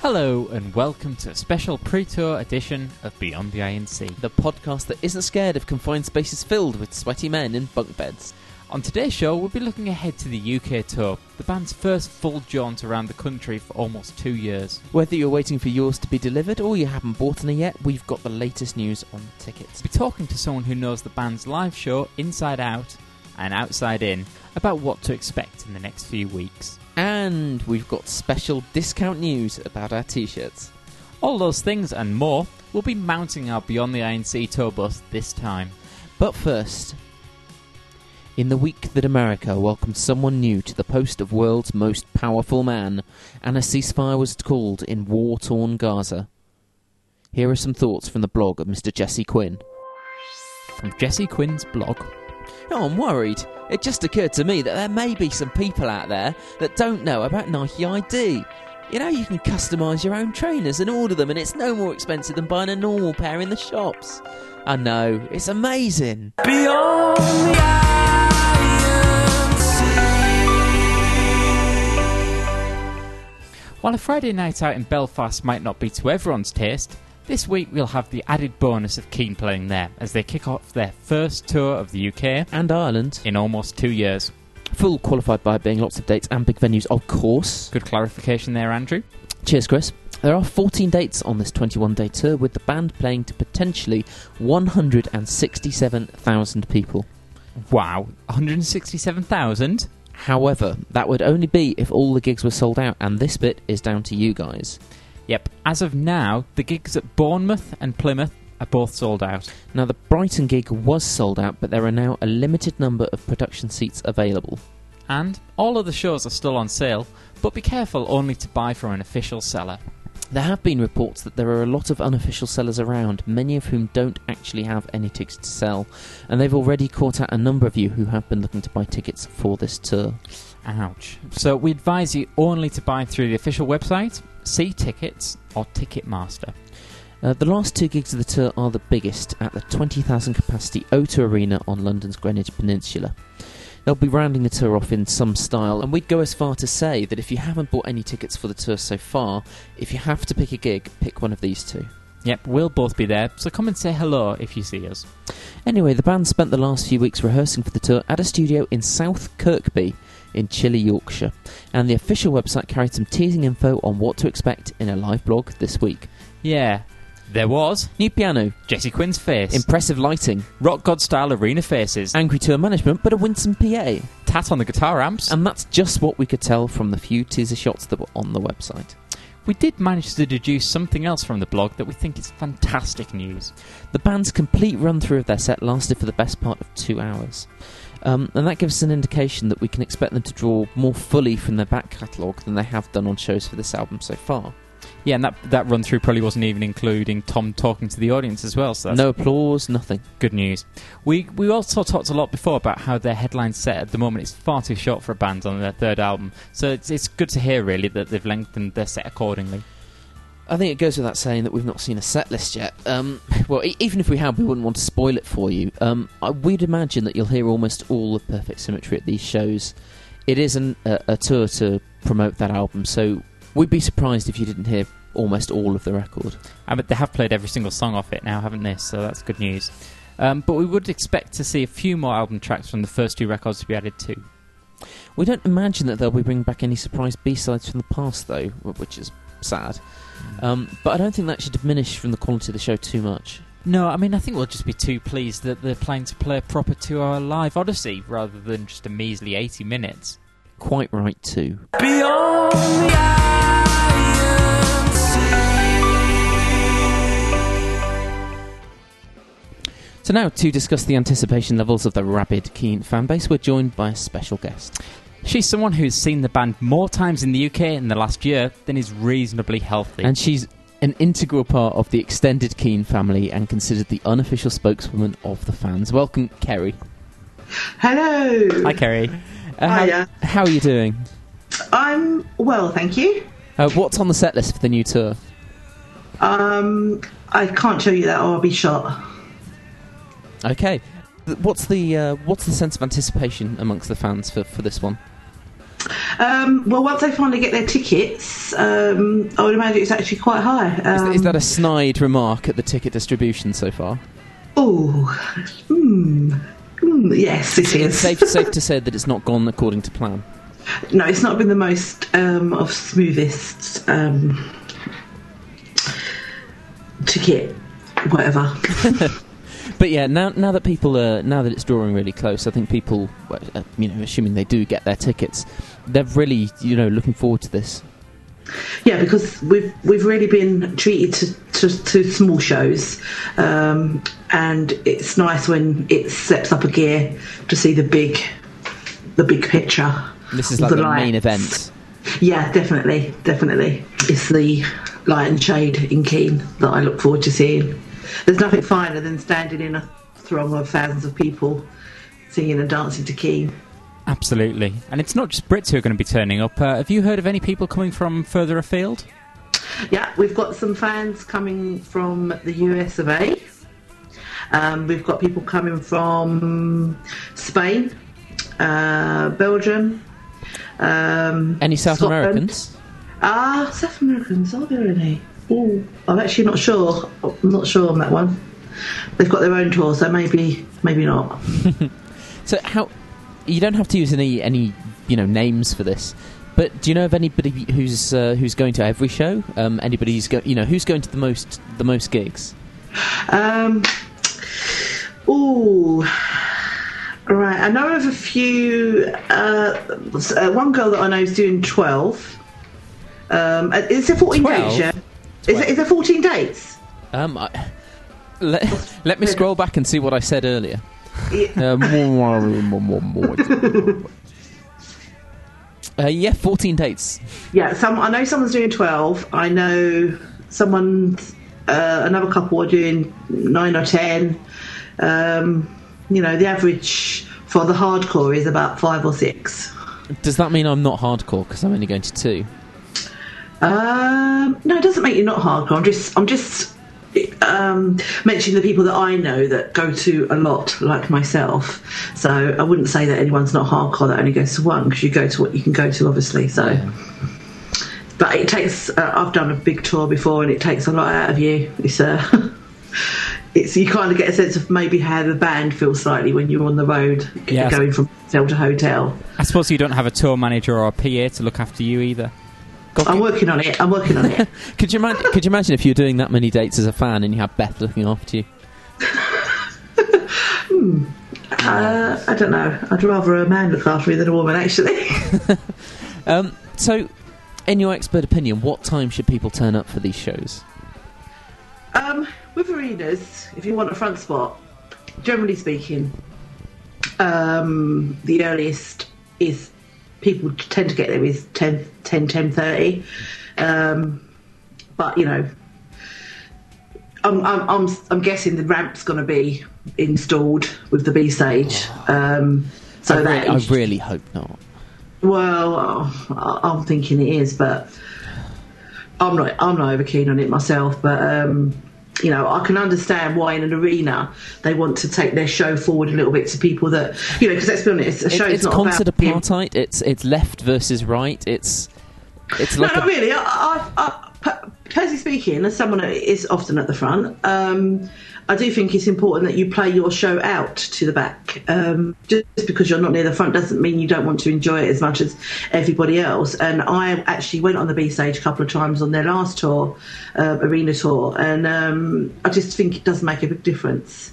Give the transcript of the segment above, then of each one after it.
Hello and welcome to a special pre-tour edition of Beyond the Iron Sea. the podcast that isn't scared of confined spaces filled with sweaty men in bunk beds. On today's show, we'll be looking ahead to the UK tour, the band's first full jaunt around the country for almost two years. Whether you're waiting for yours to be delivered or you haven't bought any yet, we've got the latest news on tickets. We'll be talking to someone who knows the band's live show inside out and outside in about what to expect in the next few weeks. And we've got special discount news about our t-shirts. All those things and more will be mounting our Beyond the Iron Sea tour bus this time. But first, in the week that America welcomed someone new to the post of world's most powerful man, and a ceasefire was called in war-torn Gaza. Here are some thoughts from the blog of Mr. Jesse Quin. From Jesse Quin's blog, Oh, I'm worried. It just occurred to me that there may be some people out there that don't know about Nike ID. You know, you can customise your own trainers and order them, and it's no more expensive than buying a normal pair in the shops. I know, it's amazing. Beyond the While a Friday night out in Belfast might not be to everyone's taste, this week we'll have the added bonus of Keane playing there as they kick off their first tour of the UK And Ireland, in almost two years. full qualified by being lots of dates and big venues, of course. Good clarification there, Andrew. Cheers, Chris. There are 14 dates on this 21 day tour, with the band playing to potentially 167,000 people. Wow, 167,000? However, that would only be if all the gigs were sold out, and this bit is down to you guys. Yep, as of now, the gigs at Bournemouth and Plymouth are both sold out. Now, the Brighton gig was sold out, but there are now a limited number of production seats available. And all of the shows are still on sale, but be careful only to buy from an official seller. There have been reports that there are a lot of unofficial sellers around, many of whom don't actually have any tickets to sell, and they've already caught out a number of you who have been looking to buy tickets for this tour. Ouch. So we advise you only to buy through the official website, see tickets, or Ticketmaster. Uh, the last two gigs of the tour are the biggest at the 20,000 capacity O2 Arena on London's Greenwich Peninsula. They'll be rounding the tour off in some style, and we'd go as far to say that if you haven't bought any tickets for the tour so far, if you have to pick a gig, pick one of these two. Yep, we'll both be there, so come and say hello if you see us. Anyway, the band spent the last few weeks rehearsing for the tour at a studio in South Kirkby in chilly Yorkshire, and the official website carried some teasing info on what to expect in a live blog this week. Yeah, there was New piano, Jesse Quin's face, impressive lighting, rock god style arena faces, angry tour management, but a winsome PA. tat on the guitar amps. And that's just what we could tell from the few teaser shots that were on the website. We did manage to deduce something else from the blog that we think is fantastic news. The band's complete run through of their set lasted for the best part of two hours. Um, and that gives us an indication that we can expect them to draw more fully from their back catalogue than they have done on shows for this album so far. Yeah, and that that run through probably wasn't even including Tom talking to the audience as well. So that's no applause, nothing. good news. We we also talked a lot before about how their headline set at the moment is far too short for a band on their third album. So it's it's good to hear really that they've lengthened their set accordingly. I think it goes without saying that we've not seen a set list yet. Um, well, e- even if we had, we wouldn't want to spoil it for you. Um, I, we'd imagine that you'll hear almost all of Perfect Symmetry at these shows. It is an, a, a tour to promote that album, so we'd be surprised if you didn't hear almost all of the record. I mean, they have played every single song off it now, haven't they? So that's good news. Um, but we would expect to see a few more album tracks from the first two records to be added too. We don't imagine that they'll be bringing back any surprise B-sides from the past, though, which is sad. Um, but I don't think that should diminish from the quality of the show too much. No, I mean, I think we'll just be too pleased that they're planning to play a proper two-hour live Odyssey rather than just a measly 80 minutes. Quite right, too. Beyond So now, to discuss the anticipation levels of the rabid Keane fanbase, we're joined by a special guest. She's someone who's seen the band more times in the UK in the last year than is reasonably healthy. And she's an integral part of the extended Keane family and considered the unofficial spokeswoman of the fans. Welcome, Kerry. Hello. Hi, Kerry. Uh, how, Hiya. how are you doing? I'm well, thank you. Uh, what's on the set list for the new tour? Um, I can't show you that, or I'll be shot. Okay. What's the uh, what's the sense of anticipation amongst the fans for, for this one? Um, well, once they finally get their tickets, um, I would imagine it's actually quite high. Is, Um, is that a snide remark at the ticket distribution so far? Oh, hmm. Hmm, yes, it It's safe, safe to say that it's not gone according to plan. No, it's not been the most um, of smoothest um, ticket, whatever. But yeah, now now that people are now that it's drawing really close, I think people, uh, you know, assuming they do get their tickets, they're really you know looking forward to this. Yeah, because we've we've really been treated to, to, to small shows, um, and it's nice when it steps up a gear to see the big, the big picture. This is like the, main event. Yeah, definitely, definitely. It's the light and shade in Keane that I look forward to seeing. There's nothing finer than standing in a throng of thousands of people singing and dancing to Keane. Absolutely. And it's not just Brits who are going to be turning up. Uh, have you heard of any people coming from further afield? Yeah, we've got some fans coming from the US of A. Um, we've got people coming from Spain, uh, Belgium. Um, Any South Scotland. Americans? Ah, South Americans, are there any? Oh, I'm actually not sure. I'm not sure on that one. They've got their own tour, so maybe, maybe not. So how you don't have to use any any you know names for this. But do you know of anybody who's uh, who's going to every show? Um, anybody who's go- you know who's going to the most the most gigs? Um, ooh. Right, I know of a few. Uh, uh, one girl that I know is doing 12. Um, is there 14 12? dates, yeah? Is there, is there 14 dates? Um, I, let, let me scroll back and see what I said earlier. Yeah. Um, uh, yeah, fourteen dates. Yeah, some I know someone's doing 12. I know someone, uh, another couple are doing 9 or 10. Um, you know, the average for the hardcore is about 5 or 6. Does that mean I'm not hardcore because I'm only going to two? Um, no, it doesn't make you not hardcore. I'm just, I'm just um, mentioning the people that I know that go to a lot, like myself. So I wouldn't say that anyone's not hardcore that only goes to one because you go to what you can go to, obviously. So, but it takes. Uh, I've done a big tour before, and it takes a lot out of you. It's uh, it's you kind of get a sense of maybe how the band feels slightly when you're on the road, Yes. going from hotel to hotel. I suppose you don't have a tour manager or a PA to look after you either. I'm working on it. I'm working on it. Could you imagine? could you imagine if you were doing that many dates as a fan and you had Beth looking after you? Uh, I don't know. I'd rather a man look after me than a woman, actually. Um, so, in your expert opinion, what time should people turn up for these shows? um, with arenas, if you want a front spot, generally speaking, um, the earliest is people tend to get there is 10, 10 10.30. Um, but, you know, I'm, I'm, I'm, I'm guessing the ramp's going to be installed with the B stage. Um, so I, that really, I really hope not. Well, I'm thinking it is, but I'm not. I'm not over keen on it myself. But um, you know, I can understand why in an arena they want to take their show forward a little bit to people that you know. Because let's be honest, a It- show's it's not concert about apartheid. It's it's left versus right. It's it's No, like not a, really. I, I, I, speaking, as someone who is often at the front, um, I do think it's important that you play your show out to the back. Um, just because you're not near the front doesn't mean you don't want to enjoy it as much as everybody else. And I actually went on the B stage a couple of times on their last tour, uh, arena tour, and um, I just think it does make a big difference.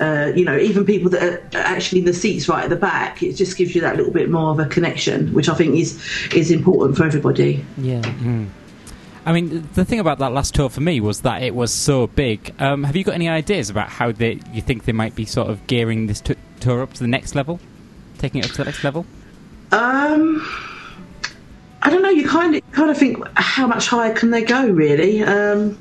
Uh, you know, even people that are actually in the seats right at the back, it just gives you that little bit more of a connection, which I think is is important for everybody. yeah. I mean, the thing about that last tour for me was that it was so big. Um, have you got any ideas about how they you think they might be sort of gearing this t- tour up to the next level, taking it up to the next level? Um, I don't know. You kind of kind of think how much higher can they go? Really. Um,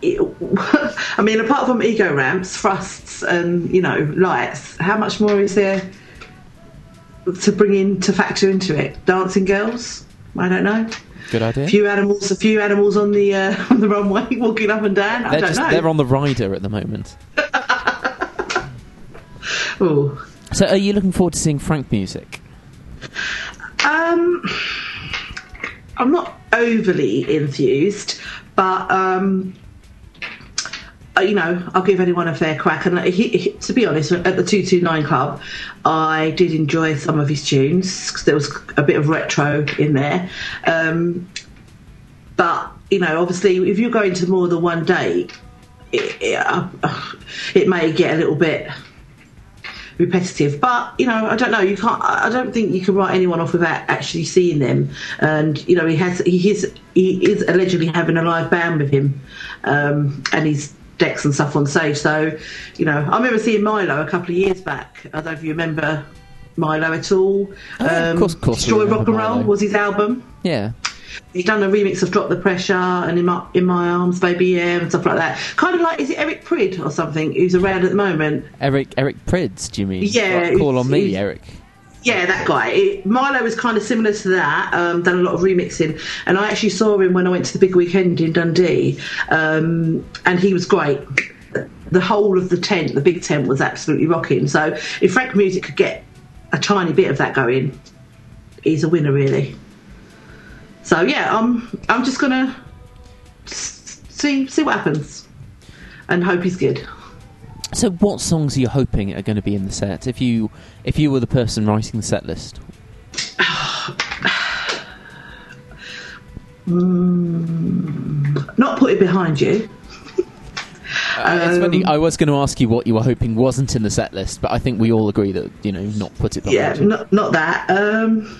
it, I mean, apart from ego ramps, thrusts, and you know lights, how much more is there to bring in to factor into it? Dancing girls. I don't know. Good idea. A few animals, a few animals on the uh, on the runway walking up and down. They're just they're on the rider at the moment. Ooh. So, are you looking forward to seeing Frank Musik? Um, I'm not overly enthused, but um, you know, I'll give anyone a fair crack. And he, he- to be honest, at the two two nine club, I did enjoy some of his tunes because there was a bit of retro in there. Um, but you know, obviously, if you're going to more than one day, it, it, uh, it may get a little bit repetitive. But you know, I don't know. You can't. I I don't think you can write anyone off without actually seeing them. And you know, he has. He is. He is allegedly having a live band with him, um, and he's decks and stuff on stage. So, you know, I remember seeing Mylo a couple of years back. I don't know if you remember Mylo at all. Um, Oh, yeah, of course- of course Destroy Rock and Roll Mylo. was his album. Yeah. He's done a remix of Drop the Pressure and In My, in My Arms, Baby Yeah, and stuff like that. Kind of like, is it Eric Prydz or something who's around at the moment? Eric Eric Prydz, do you mean? Yeah, Like, call on me, Eric. Yeah, that guy. It, Mylo was kind of similar to that. Um, done a lot of remixing, and I actually saw him when I went to the big weekend in Dundee, um, and he was great. The whole of the tent, the big tent, was absolutely rocking. So if Frank Musik could get a tiny bit of that going, he's a winner, really. So yeah, I'm I'm just gonna see see what happens, and hope he's good. So, what songs are you hoping are going to be in the set? If you if you were the person writing the set list, Not put it behind you. Uh, it's funny. Um, I was going to ask you what you were hoping wasn't in the set list, but I think we all agree that you know not put it behind yeah, you. not not that. Um,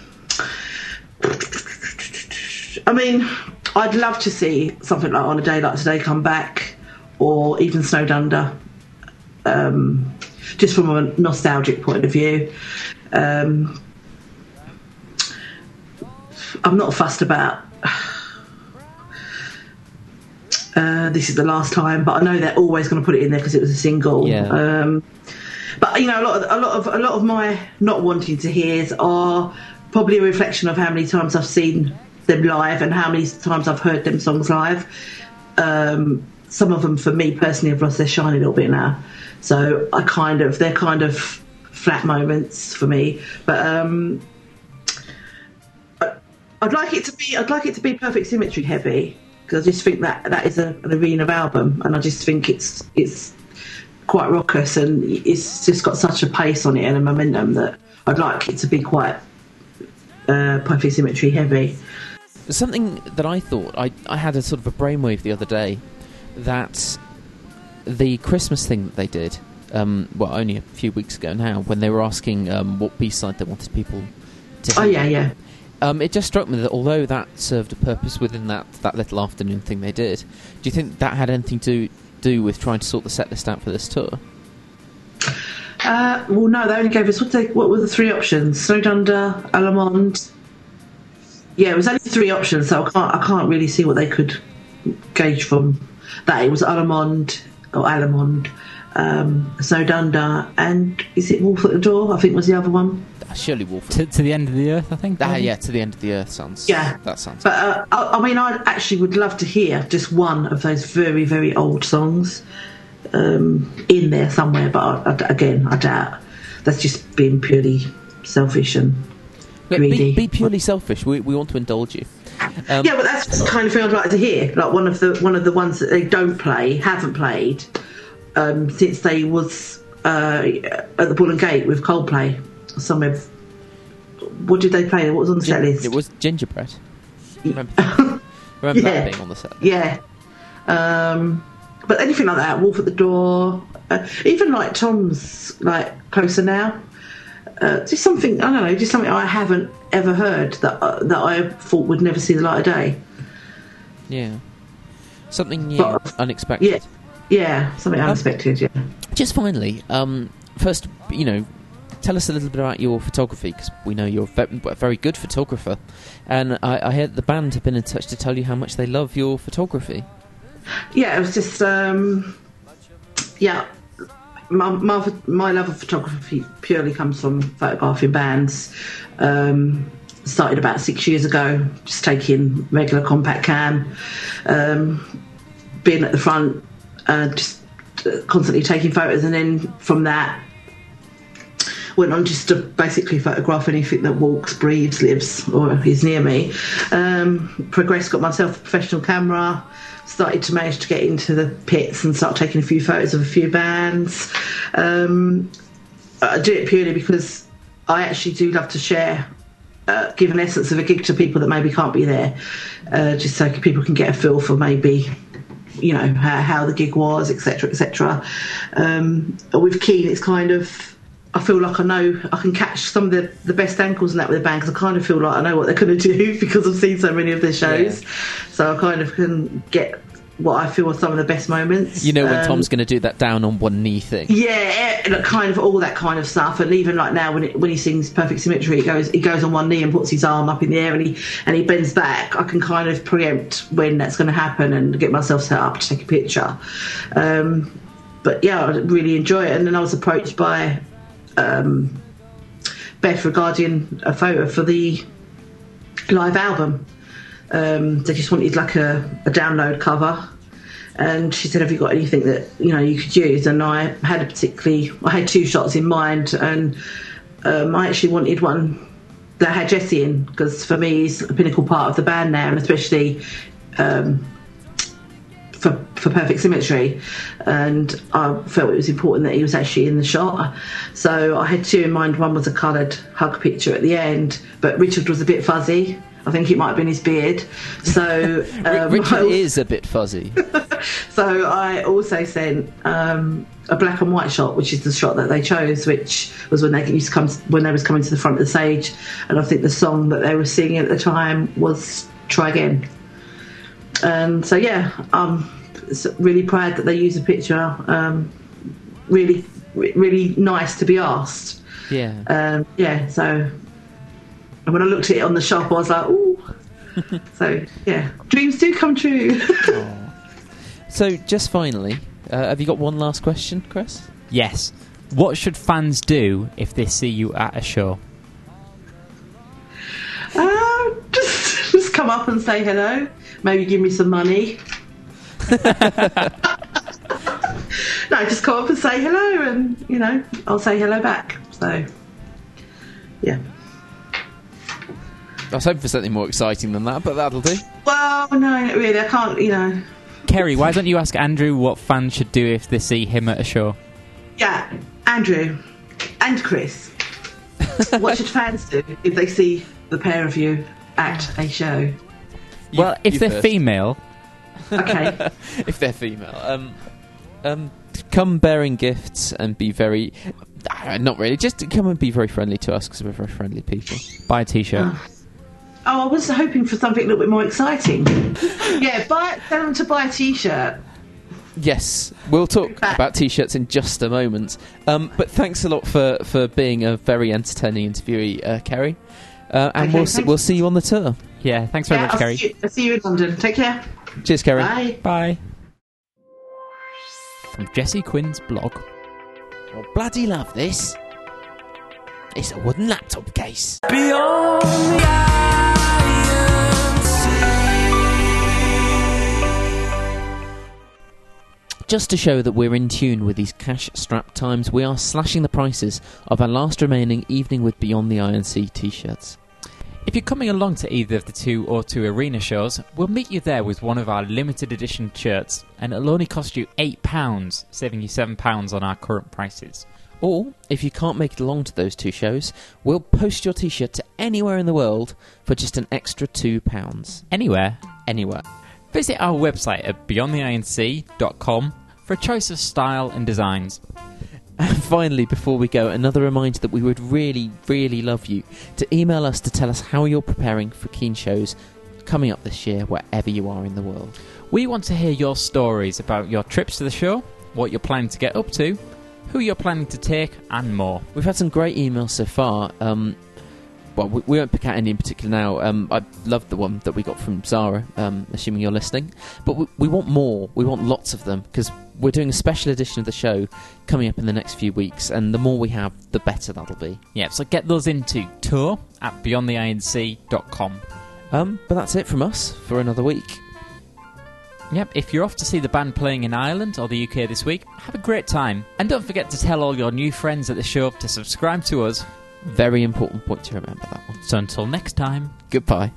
I mean, I'd love to see something like on a day like today come back, or even Snowed Under. Um, just from a nostalgic point of view. Um, I'm not fussed about. Uh, this is the last time, but I know they're always going to put it in there because it was a single. Yeah. Um, but you know, a lot of a lot of a lot of my not wanting to hears are probably a reflection of how many times I've seen them live and how many times I've heard them songs live. Um, some of them, for me personally, have lost their shine a little bit now. So I kind of they're kind of flat moments for me. But um, I'd like it to be I'd like it to be perfect symmetry heavy because I just think that that is a, an arena album, and I just think it's it's quite raucous and it's just got such a pace on it and a momentum that I'd like it to be quite uh, perfect symmetry heavy. Something that I thought I I had a sort of a brainwave the other day that the Christmas thing that they did, um, well, only a few weeks ago now, when they were asking um, what B side they wanted people to. Oh hear. yeah, yeah. Um, it just struck me that although that served a purpose within that, that little afternoon thing they did, do you think that had anything to do with trying to sort the set list out for this tour? Uh, well, no, they only gave us what, they, what were the three options? Snowed Under, Allemande. Yeah, it was only three options, so I can't I can't really see what they could gauge from that. It was Allemande or Allemande, um, Snowed Under, and is it Wolf at the Door? I think was the other one. Surely Wolf. To, to the end of the earth, I think. Ah, yeah, to the end of the earth sounds. Yeah. that sounds. But uh, I, I mean, I actually would love to hear just one of those very, very old songs um, in there somewhere. But I, I- again, I doubt. That's just being purely selfish and Look, greedy. be, be purely selfish. We, we want to indulge you. Um, yeah, but that's the kind of thing I'd like to hear. Like one of the one of the ones that they don't play, haven't played um, since they was uh, at the Bull and Gate with Coldplay. Somewhere. What did they play? What was on the set list? It was gingerbread. Remember, remember Yeah. that being on the set? Yeah. Um, but anything like that, Wolf at the Door, uh, even like Tom's, like Closer Now, uh, just something, I don't know, just something I haven't ever heard that, uh, that I thought would never see the light of day. Yeah. Something new, But- unexpected. Yeah. Yeah, something unexpected, yeah. Just finally, um, first, you know, tell us a little bit about your photography because we know you're a very good photographer, and I, I heard the band have been in touch to tell you how much they love your photography. Yeah, it was just, um, yeah, my, my, my love of photography purely comes from photographing bands. Um, started about six years ago, just taking regular compact cam, um, being at the front, uh, just uh, constantly taking photos, and then from that, went on just to basically photograph anything that walks, breathes, lives, or is near me. Um, progressed, got myself a professional camera. Started to manage to get into the pits and start taking a few photos of a few bands. Um, I do it purely because I actually do love to share, uh, give an essence of a gig to people that maybe can't be there, uh, just so people can get a feel for maybe, you know, how, how the gig was, etc., etc. Um, with Keane, it's kind of. I feel like I know I can catch some of the, the best ankles in that with the band because I kind of feel like I know what they're going to do because I've seen so many of their shows. So I kind of can get what I feel are some of the best moments. You know when Um, Tom's going to do that down on one knee thing. yeah, like, kind of all that kind of stuff, and even like now when it, when he sings "Perfect Symmetry," he goes he goes on one knee and puts his arm up in the air and he and he bends back. I can kind of preempt when that's going to happen and get myself set up to take a picture. Um, but yeah, I really enjoy it. And then I was approached by um, Beth regarding a photo for the live album. Um, they just wanted like a, a download cover and she said, "Have you got anything that you know you could use?" And I had a particularly, I had two shots in mind, and um, I actually wanted one that had Jesse in because for me he's a pinnacle part of the band now, and especially um, for for Perfect Symmetry, and I felt it was important that he was actually in the shot. So I had two in mind. One was a coloured hug picture at the end, but Richard was a bit fuzzy. I think it might have been his beard. So um, Richard also- is a bit fuzzy. so I also sent um, a black and white shot, which is the shot that they chose, which was when they used to come when they was coming to the front of the stage, and I think the song that they were singing at the time was "Try Again." And so yeah, I'm really proud that they used a picture. Um, really, really nice to be asked. Yeah. Um, yeah, so and when I looked at it on the shop, I was like, ooh. so yeah, dreams do come true. So, just finally, uh, have you got one last question, Chris? Yes. What should fans do if they see you at a show? Uh, just, just come up and say hello. Maybe give me some money. no, just come up and say hello, and you know, I'll say hello back. So, yeah. I was hoping for something more exciting than that, but that'll do. Well, no, not really. I can't. You know. Kerry, why don't you ask Andrew what fans should do if they see him at a show? Yeah, Andrew and Chris. what should fans do if they see the pair of you at a show? Well, if you they're first. female, Okay. if they're female, um, um, come bearing gifts and be very. Uh, not really. Just come and be very friendly to us because we're very friendly people. buy a t-shirt. Oh, I was hoping for something a little bit more exciting. yeah, buy tell them to buy a T-shirt. Yes, we'll talk about t-shirts in just a moment. Um, but thanks a lot for, for being a very entertaining interviewee, uh, Kerry. Uh, and Okay, we'll see, we'll see you on the tour. Yeah, thanks very yeah, much, I'll Kerry. see, you, I'll see you in London. Take care. Cheers, Kerry. Bye. Bye. From Jesse Quin's blog. Oh, bloody love this. It's a wooden laptop case. Beyond the iron Just to show that we're in tune with these cash strapped times, we are slashing the prices of our last remaining Evening with Beyond the Iron Sea t shirts. If you're coming along to either of the two or two arena shows, we'll meet you there with one of our limited edition shirts, and it'll only cost you £8, saving you £7 on our current prices. Or, if you can't make it along to those two shows, we'll post your t shirt to anywhere in the world for just an extra £2. Anywhere, Anywhere. visit our website at beyondtheironsea.com for a choice of style and designs. And finally, before we go, another reminder that we would really, really love you to email us to tell us how you're preparing for Keane shows coming up this year, wherever you are in the world. We want to hear your stories about your trips to the show, what you're planning to get up to, who you're planning to take, and more. We've had some great emails so far. Um, well, we, we, won't pick out any in particular now. Um, I love the one that we got from Zara, um, assuming you're listening. But we, we, want more. We want lots of them because we're doing a special edition of the show coming up in the next few weeks, and the more we have, the better that'll be. Yeah, so get those into tour at beyondtheironsea.com. Um, but that's it from us for another week. Yep, if you're off to see the band playing in Ireland or the UK this week, have a great time. And don't forget to tell all your new friends at the show to subscribe to us very important point to remember that one. So until next time, goodbye.